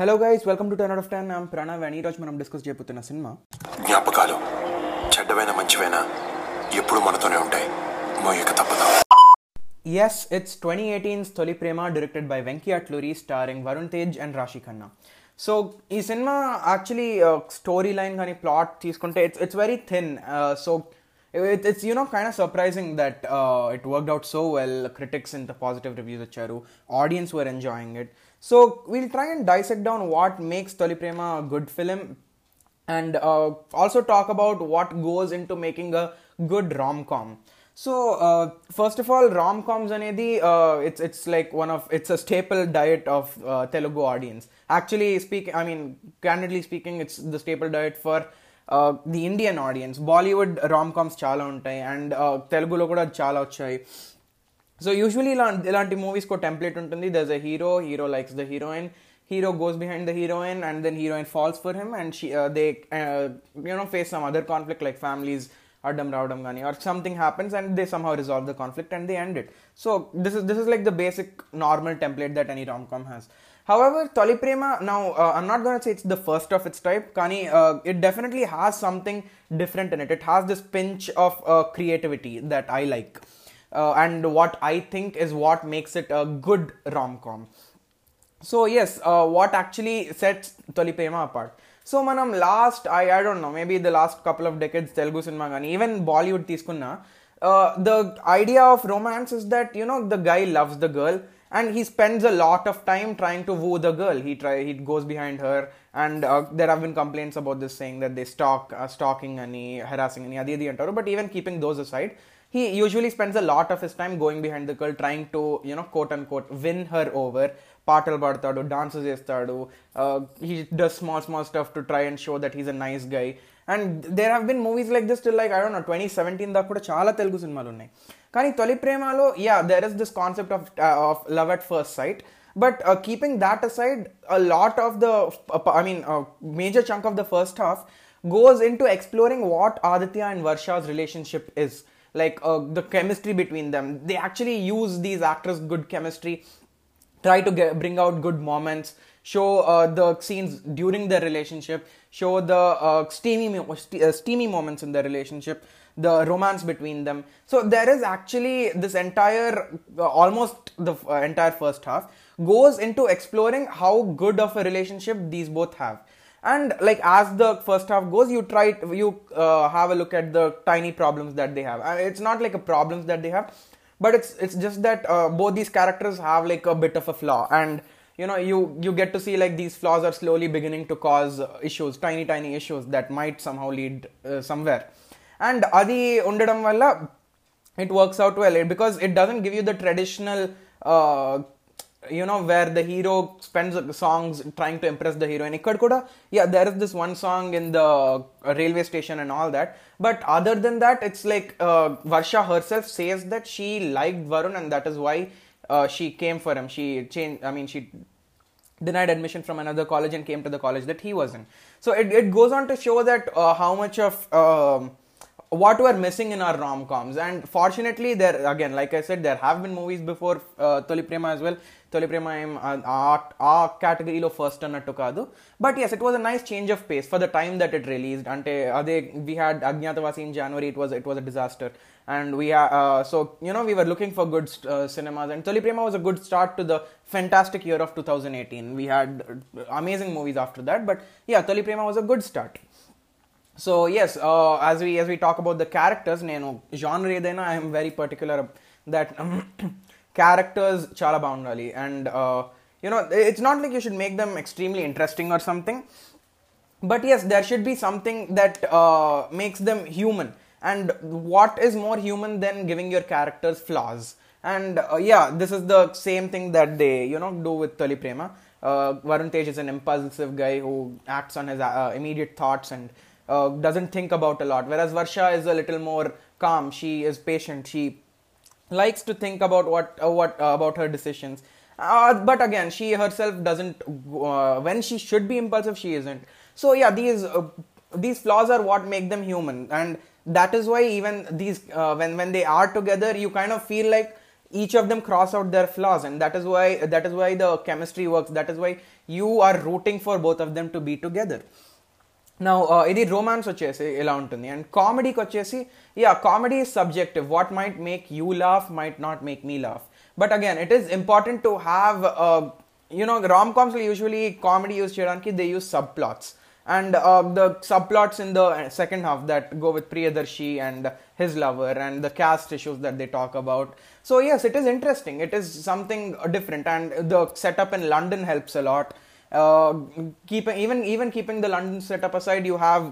Hello guys welcome to ten out of ten I'm Pranav and ఈరోజు మనం discuss చేయబోతున్న cinema జ్ఞాపకాలు. చెడ్డవైన మంచివైనా ఎప్పుడు మనతోనే ఉంటాయి. మోయక తప్పదు. Yes it's twenty eighteen's Tholi Prema directed by Venky Atluri starring Varun Tej and Raashi Khanna so ఈ cinema actually story line కానీ ప్లాట్ తీసుకుంటే it's it's very thin so it, it's you know kind of surprising that uh, it worked out so well. Critics in the positive reviews వచ్చారు audience were enjoying it. So we'll try and dissect down what makes Toliprema a good film and uh, also talk about what goes into making a good rom-com. So uh, first of all, rom-coms are uh, it's it's like one of it's a staple diet of uh, Telugu audience. Actually, speaking, I mean, candidly speaking, it's the staple diet for uh, the Indian audience. Bollywood rom-coms chala untai and uh, Telugu lo kuda chala. So usually ఇలా ఇలాంటి మూవీస్కి ఒక template ఉంటుంది దర్స్ అ hero hero likes the heroine hero goes behind the heroine and then heroine falls for him and she they you know face some other conflict like families అడ్డం రావడం కానీ or something happens and they some how resolve the conflict and they end it so this is this is like the basic normal template that any rom com has However, Toli Prema, now uh, I'm not going to say it's the first of its type, Kani, uh, it definitely has something different in it. It has this pinch of uh, uh, and what I think is what makes it a good rom com. So, yes, uh, what actually sets Toli Prema apart? So, manam last, I, I don't know, maybe the last couple of decades, Telugu cinema, even Bollywood, uh, the idea of romance is that, you know, the guy loves the girl and he spends a lot of time trying to woo the girl. He try, He goes behind her. and uh, there have been complaints about this saying that they stalk uh, stalking ani harassing ani adi adi antaru but even keeping those aside he usually spends a lot of his time going behind the girl trying to you know quote unquote win her over పాటలు పాడతాడు dances చేస్తాడు he does small small stuff to try and show that he's a nice guy and there have been movies like this till like I don't know twenty seventeen దాకా కూడా చాలా తెలుగు సినిమాలు ఉన్నాయి కానీ తొలి ప్రేమలో ya there is this concept of of love at first sight but uh, keeping that aside, a lot of the, uh, I mean, a major chunk of the first half goes into exploring what Aditya and Varsha's relationship is. Like uh, the chemistry between them. They actually use these actors' good chemistry, try to get, bring out good moments, show uh, the scenes during their relationship, show the uh, steamy, steamy moments in their relationship the romance between them. So there is actually this entire, uh, almost the uh, entire first half goes into exploring how good of a relationship these both have. And like as the first half goes you try you uh, have a look at the tiny problems that they have. Uh, it's not like a problems that they have but it's it's just that uh, both these characters have like a bit of a flaw. And you know you you get to see like these flaws are slowly beginning to cause issues tiny tiny issues that might somehow lead uh, somewhere it works out well it- because it doesn't give you the traditional uh, you know where the hero spends songs trying to impress the heroine ikkad kuda yeah there is this one song in the uh, railway station and all that. But other than that it's like uh, varsha herself says that she liked varun and that is why uh, she came for him. She changed i mean she denied admission from another college and came to the college that he was in. So it, it goes on to show that uh, how much of um, what were missing in our rom-coms. And fortunately there again like i said there have been movies before uh, toli prema as well. Toli prema em aa uh, category lo first annattu kaadu. But yes it was a nice change of pace for the time that it released. And ade we had agnyatavasi in january. It was it was a disaster. And we are uh, so you know we were looking for good uh, cinemas. And toli prema was a good start to the fantastic year of 2018 we had uh, amazing movies after that. But yeah toli prema was a good start. So as as we as we talk about the characters నేను genre ఏదైనా I'm very particular that characters చాలా బాగుండాలి. And you know it's not like you should make them extremely interesting or something but yes there should be something that makes them human and what is more human than giving your characters flaws? And uh, yeah this is the same thing that they you know do with Toli Prema. Uh, Varun Tej is an impulsive guy who acts on his uh, immediate thoughts and uh, doesn't think about a lot. Whereas Varsha is a little more calm. She is patient. She likes to think about what uh, what uh, about her decisions. Uh, but again she herself doesn't uh, when she should be impulsive she isn't. So yeah these these flaws are what make them human. And that is why even these when when they are together you kind of feel like each of them cross out their flaws. And that is why that is why the chemistry works. That is why you are rooting for both of them to be together నా ఇది romance వచ్చేసి ఇలా ఉంటుంది and కామెడీకి వచ్చేసి yeah comedy is subjective what might make you laugh might not make me laugh but again it is important to have you know Ram కామ్స్లో usually comedy use చేయడానికి they use sub plots and uh, the subplots in the second half that go with Priyadarshi and his lover and the caste issues that they talk about. So yes, it is interesting. It is something different, and the setup in London helps a lot. Uh, keeping even even keeping the London setup aside, you have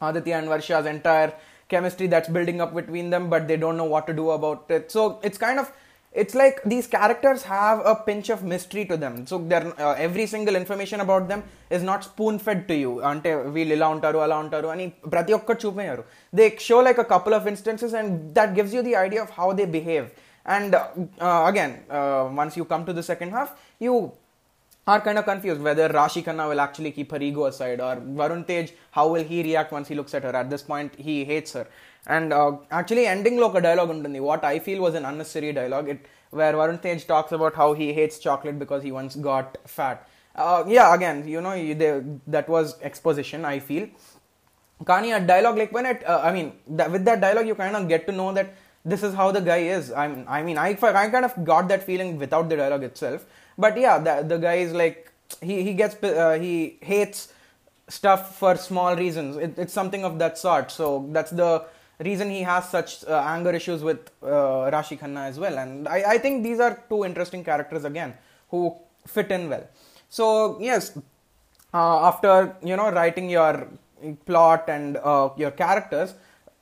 Aditya and Varsha's entire chemistry that's building up between them, but they don't know what to do about it. So it's kind of it's like these characters have a pinch of mystery to them so they're uh, every single information about them is not spoon fed to you అంటే వీళ్ళు ఇలా ఉంటారు అలా ఉంటారు అని ప్రతి ఒక్కటి చూపించారు they show like a couple of instances and that gives you the idea of how they behave and again once you come to the second half you are kind of confused whether Rashi Khanna will actually keep her ego aside or Varun Tej, how will he react once he looks at her? At this point, he hates her. And uh, actually, ending lo a dialogue untundi. What I feel was an unnecessary dialogue, it, where Varun Tej talks about how he hates chocolate because he once got fat. Uh, yeah, again, you know, they, that was exposition, I feel. Kani, a dialogue like when it, uh, I mean, with that dialogue, you kind of get to know that this is how the guy is. I mean, I mean, I, I kind of got that feeling without the dialogue itself. But yeah, the, the guy is like he he gets uh, he hates stuff for small reasons. It, it's something of that sort. So that's the reason he has such uh, anger issues with uh, Rashi Khanna as well. And I, I think these are two interesting characters again who fit in well. So yes, uh, after you know writing your plot and uh, your characters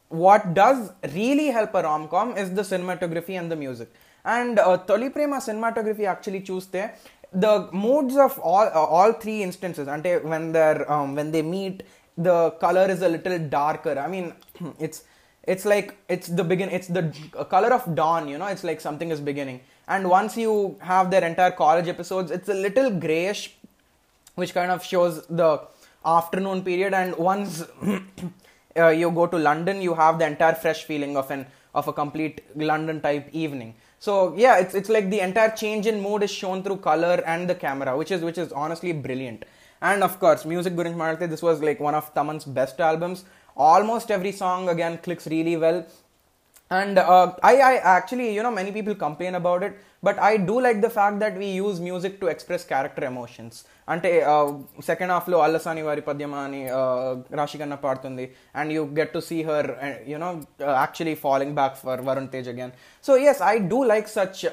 what does really help a rom-com is the cinematography and the music. And uh, Toli Prema cinematography actually choose the moods of all uh, all three instances. And when they're um, when they meet the color is a little darker. I mean it's it's like it's the begin it's the uh, color of dawn you know? It's like something is beginning. And once you have their entire college episodes it's a little grayish which kind of shows the afternoon period. And once uh, you go to London, you have the entire fresh feeling of an of a complete London type evening. So yeah, it's it's like the entire change in mood is shown through color and the camera, which is which is honestly brilliant. And of course, music Gurinj Marathi, this was like one of Thaman's best albums. Almost every song again clicks really well and uh, I, I actually you know many people complain about it but i do like the fact that we use music to express character emotions. Ante uh, second half lo allasani vari padyama ani uh, rashi khanna and you get to see her uh, you know actually falling back for varun tej again. So yes i do like such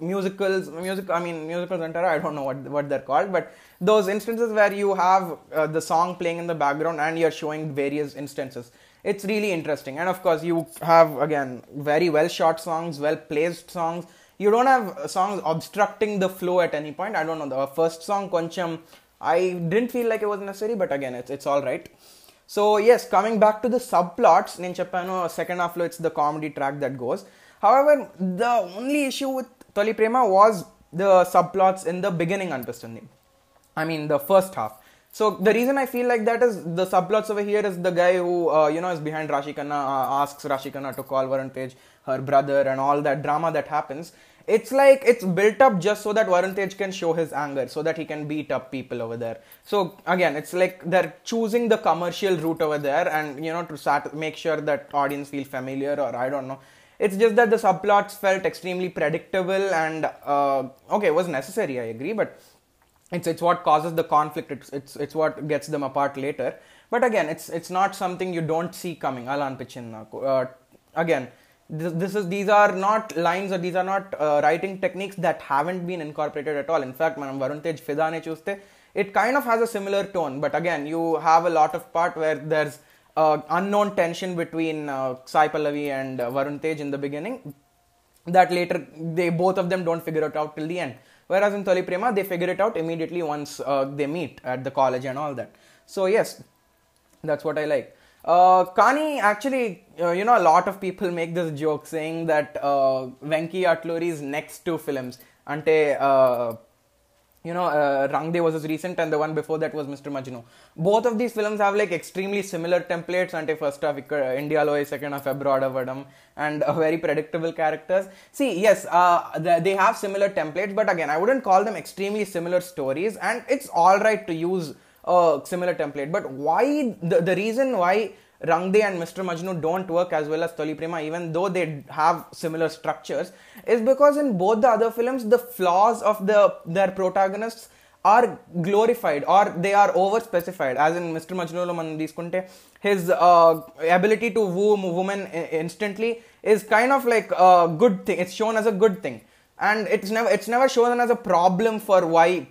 musicals music i mean musicals antara i don't know what what they're called but those instances where you have the song playing in the background and you're showing various instances it's really interesting. And of course you have again very well shot songs well placed songs. You don't have songs obstructing the flow at any point. I don't know. The first song koncham i didn't feel like it was necessary but again it's, it's all right. So yes coming back to the subplots in Japan, second half it's the comedy track that goes. However the only issue with toli prema was the subplots in the beginning understanding i mean the first half. So the reason I feel like that is the subplots over here is the guy who uh, you know is behind Rashi Khanna uh, asks Rashi Khanna to call Varun Tej her brother and all that drama that happens. It's like it's built up just so that Varun Tej can show his anger, so that he can beat up people over there. So again, it's like they're choosing the commercial route over there, and you know to sat- make sure that audience feel familiar, or I don't know. It's just that the subplots felt extremely predictable and uh, okay, it was necessary. I agree, but it's it's what causes the conflict. It's it's, it's what gets them apart later. But again it's it's not something you don't see coming. Ala uh, again this, this is these are not lines or these are not uh, writing techniques that haven't been incorporated at all. In fact manam varun tej fidane chuste it kind of has a similar tone. But again you have a lot of part where there's uh, unknown tension between uh, Sai Pallavi and uh, Varun Tej in the beginning that later they both of them don't figure it out till the end. Whereas in Toli Prema they figure it out immediately once uh, they meet at the college and all that. So yes that's what I like. Uh, Kani actually uh, you know a lot of people make this joke saying that uh, Venki Atluri's next two films. Ante uh, you know, uh, Rang De was his recent, and the one before that was Mr. Majnu. Both of these films have like extremely similar templates. Ante first half uh, India lo second half abroad avadam, and uh, very predictable characters. See, yes, uh, they have similar templates, but again, I wouldn't call them extremely similar stories, and it's all right to use a similar template. But why the the reason why Rang De and Mr. Majnu don't work as well as Toli Prema, even though they have similar structures, is because in both the other films, the flaws of the their protagonists are glorified or they are over specified. As in Mr. Majnu Lomandis Kunte, his uh, ability to woo women instantly is kind of like a good thing. It's shown as a good thing, and it's never it's never shown as a problem for why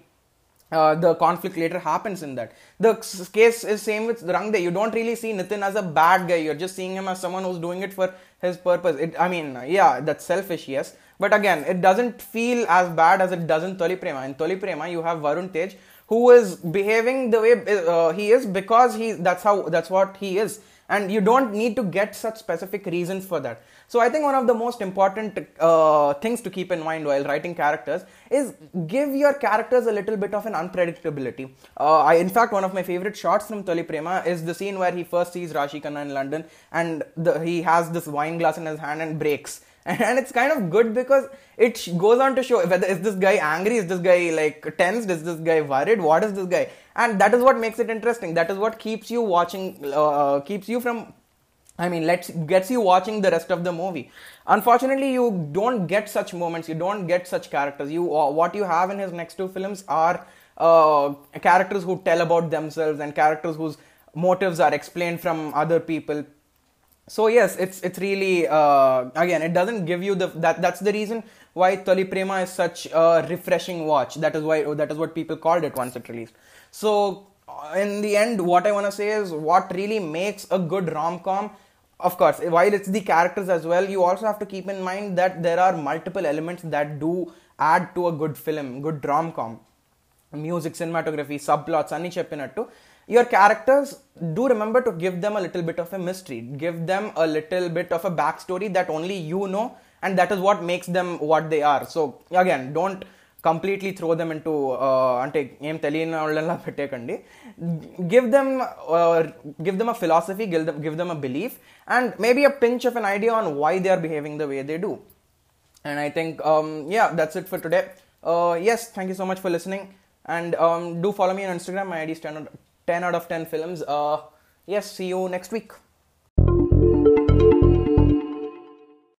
uh, the conflict later happens in that. The case is same with Rang De. You don't really see Nitin as a bad guy. You're just seeing him as someone who's doing it for his purpose. It, I mean, yeah, that's selfish, yes. But again, it doesn't feel as bad as it does in Toli Prema. In Toli Prema, you have Varun Tej, who is behaving the way uh, he is because he that's how that's what he is and you don't need to get such specific reasons for that. So i think one of the most important uh, things to keep in mind while writing characters is give your characters a little bit of an unpredictability. Uh, I, in fact one of my favorite shots from toli prema is the scene where he first sees rashi khanna in london and the, he has this wine glass in his hand and breaks and it's kind of good because it goes on to show whether is this guy angry is this guy like tensed is this guy worried what is this guy and that is what makes it interesting that is what keeps you watching uh, keeps you from I mean, let's gets you watching the rest of the movie. Unfortunately, you don't get such moments. You don't get such characters. You uh, what you have in his next two films are uh, characters who tell about themselves and characters whose motives are explained from other people so yes it's it's really uh, again it doesn't give you the that that's the reason why Toli Prema is such a refreshing watch. That is why that is what people called it once it released. So uh, in the end what i want to say is what really makes a good rom-com of course while it's the characters as well you also have to keep in mind that there are multiple elements that do add to a good film good rom-com. Music cinematography subplots anni చెప్పినట్టు your characters do remember to give them a little bit of a mystery give them a little bit of a back story that only you know and that is what makes them what they are so again don't completely throw them in to అంటే ఏం తెలియని వాళ్ళలా పెట్టేకండి give them give them a philosophy give them give them a belief and maybe a pinch of an idea on why they are behaving the way they do and I think um, yeah, that's it for today. Uh, yes, thank you so much for listening, and um, do follow me on Instagram. my ID is 10 out, 10 out of 10 films. Uh, yes, see you next week.